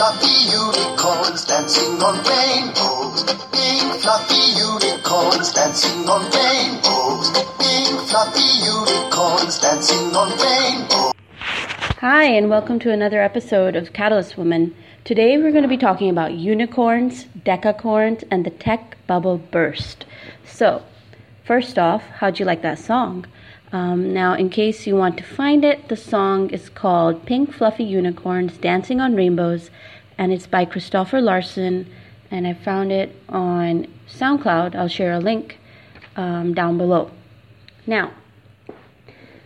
fluffy unicorns dancing on rainbows. Fluffy unicorns dancing on rainbows. Fluffy unicorns dancing on rainbows. Hi, and welcome to another episode of Catalyst Woman. Today we're going to be talking about unicorns, decacorns, and the tech bubble burst. So, first off, how'd you like that song? Um, now, in case you want to find it, the song is called Pink Fluffy Unicorns Dancing on Rainbows, and it's by Christopher Larson. And I found it on SoundCloud. I'll share a link um, down below. Now,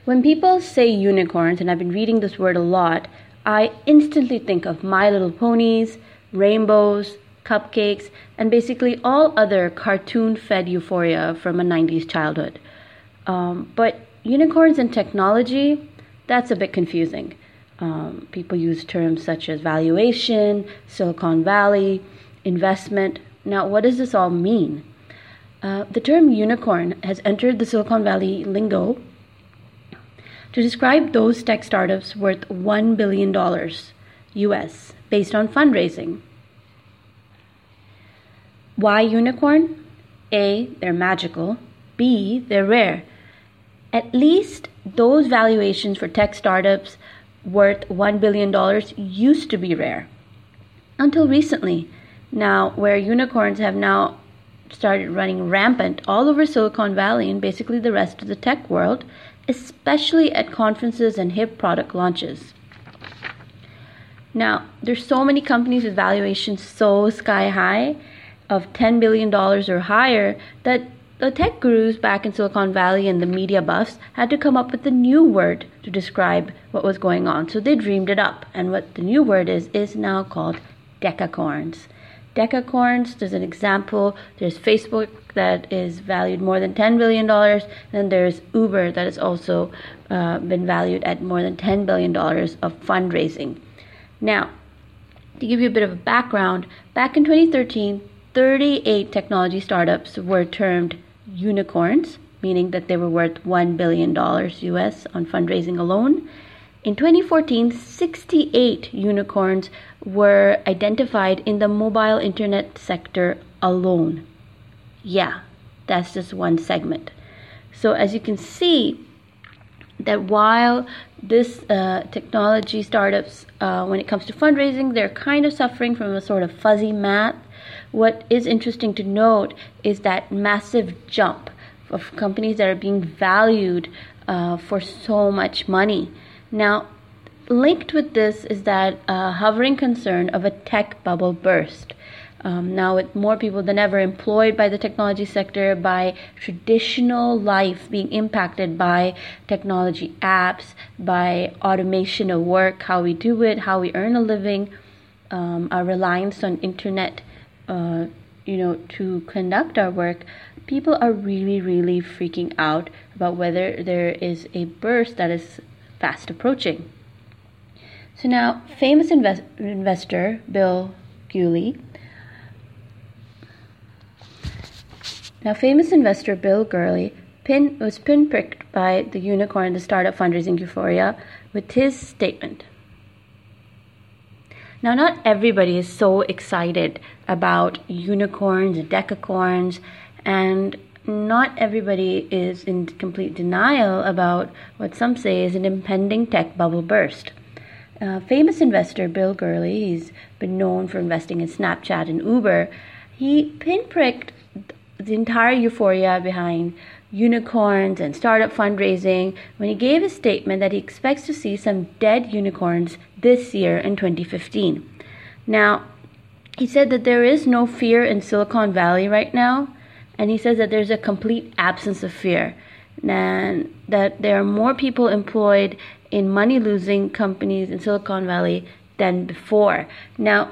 when people say unicorns, and I've been reading this word a lot, I instantly think of My Little Ponies, rainbows, cupcakes, and basically all other cartoon fed euphoria from a 90s childhood. Um, but unicorns and technology, that's a bit confusing. Um, people use terms such as valuation, Silicon Valley, investment. Now, what does this all mean? Uh, the term unicorn has entered the Silicon Valley lingo to describe those tech startups worth $1 billion US based on fundraising. Why unicorn? A, they're magical. B, they're rare at least those valuations for tech startups worth $1 billion used to be rare until recently. Now, where unicorns have now started running rampant all over Silicon Valley and basically the rest of the tech world, especially at conferences and hip product launches. Now, there's so many companies with valuations so sky high of $10 billion or higher that the tech gurus back in Silicon Valley and the media buffs had to come up with a new word to describe what was going on. So they dreamed it up. And what the new word is, is now called decacorns. Decacorns, there's an example. There's Facebook that is valued more than $10 billion. And there's Uber that has also uh, been valued at more than $10 billion of fundraising. Now, to give you a bit of a background, back in 2013, 38 technology startups were termed unicorns, meaning that they were worth $1 billion US on fundraising alone. In 2014, 68 unicorns were identified in the mobile internet sector alone. Yeah, that's just one segment. So, as you can see, that while this uh, technology startups, uh, when it comes to fundraising, they're kind of suffering from a sort of fuzzy math what is interesting to note is that massive jump of companies that are being valued uh, for so much money. Now, linked with this is that uh, hovering concern of a tech bubble burst. Um, now, with more people than ever employed by the technology sector, by traditional life being impacted by technology apps, by automation of work, how we do it, how we earn a living, um, our reliance on internet uh, you know, to conduct our work, people are really, really freaking out about whether there is a burst that is fast approaching. So now, famous invest- investor Bill Gurley. Now, famous investor Bill Gurley pin, was pinpricked by the unicorn, the startup fundraising euphoria, with his statement. Now, not everybody is so excited about unicorns and decacorns, and not everybody is in complete denial about what some say is an impending tech bubble burst. Uh, famous investor Bill Gurley, he's been known for investing in Snapchat and Uber, he pinpricked the entire euphoria behind unicorns and startup fundraising when he gave a statement that he expects to see some dead unicorns this year in 2015. Now, he said that there is no fear in Silicon Valley right now, and he says that there's a complete absence of fear, and that there are more people employed in money losing companies in Silicon Valley than before. Now,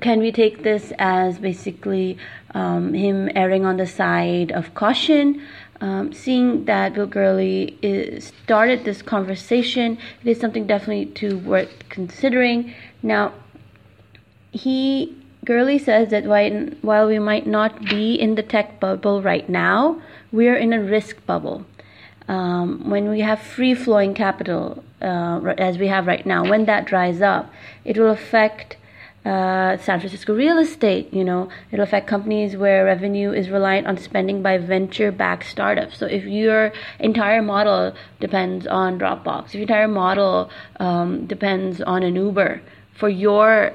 can we take this as basically um, him erring on the side of caution? Um, seeing that Bill Gurley is, started this conversation, it is something definitely to worth considering. Now, he Gurley says that while we might not be in the tech bubble right now, we are in a risk bubble. Um, when we have free flowing capital, uh, as we have right now, when that dries up, it will affect uh, San Francisco real estate. You know, it'll affect companies where revenue is reliant on spending by venture-backed startups. So if your entire model depends on Dropbox, if your entire model um, depends on an Uber for your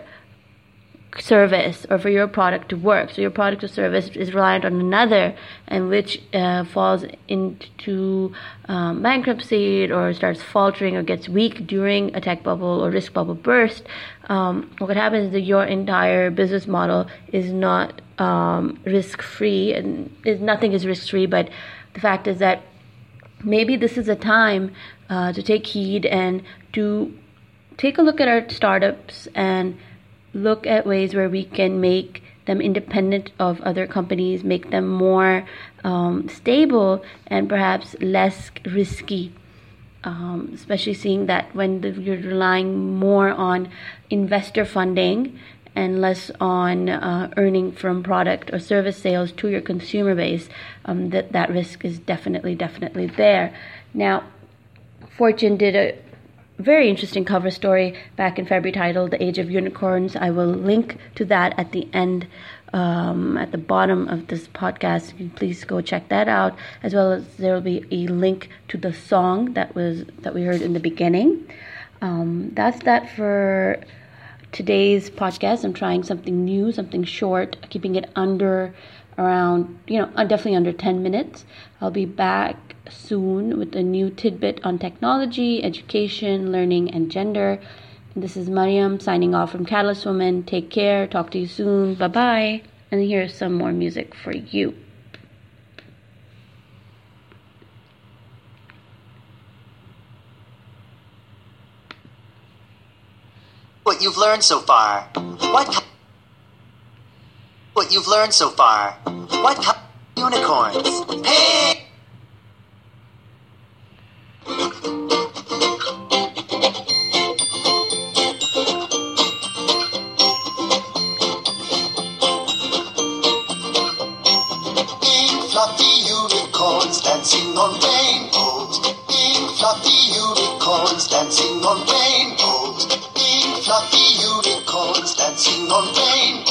service or for your product to work. So your product or service is reliant on another, and which uh, falls into um, bankruptcy or starts faltering or gets weak during a tech bubble or risk bubble burst. Um, what happens is that your entire business model is not um, risk free, and is nothing is risk free. But the fact is that maybe this is a time uh, to take heed and to take a look at our startups and look at ways where we can make them independent of other companies, make them more um, stable and perhaps less risky. Um, especially seeing that when the, you're relying more on investor funding and less on uh, earning from product or service sales to your consumer base, um, that that risk is definitely definitely there. Now, Fortune did a very interesting cover story back in February titled The Age of Unicorns. I will link to that at the end, um, at the bottom of this podcast. Please go check that out, as well as there will be a link to the song that was that we heard in the beginning. Um, that's that for today's podcast. I'm trying something new, something short, keeping it under around, you know, uh, definitely under 10 minutes. I'll be back soon with a new tidbit on technology, education, learning, and gender. This is Mariam signing off from Catalyst Woman. Take care. Talk to you soon. Bye bye. And here's some more music for you. What you've learned so far. What what you've learned so far. What unicorns? Hey! fluffy unicorns dancing on rainbows. Big fluffy unicorns dancing on rainbows. Fluffy unicorns dancing on rainbows.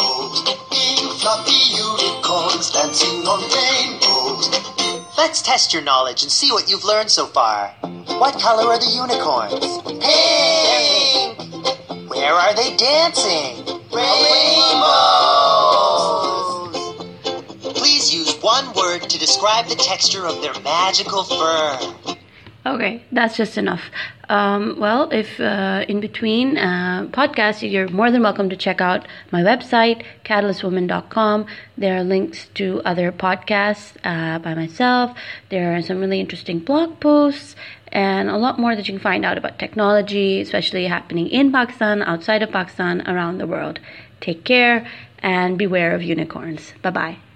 Let's test your knowledge and see what you've learned so far. What color are the unicorns? Pink! Where are they dancing? Rainbows! Please use one word to describe the texture of their magical fur. Okay, that's just enough. Um, well, if uh, in between uh, podcasts, you're more than welcome to check out my website, catalystwoman.com. There are links to other podcasts uh, by myself. There are some really interesting blog posts and a lot more that you can find out about technology, especially happening in Pakistan, outside of Pakistan, around the world. Take care and beware of unicorns. Bye bye.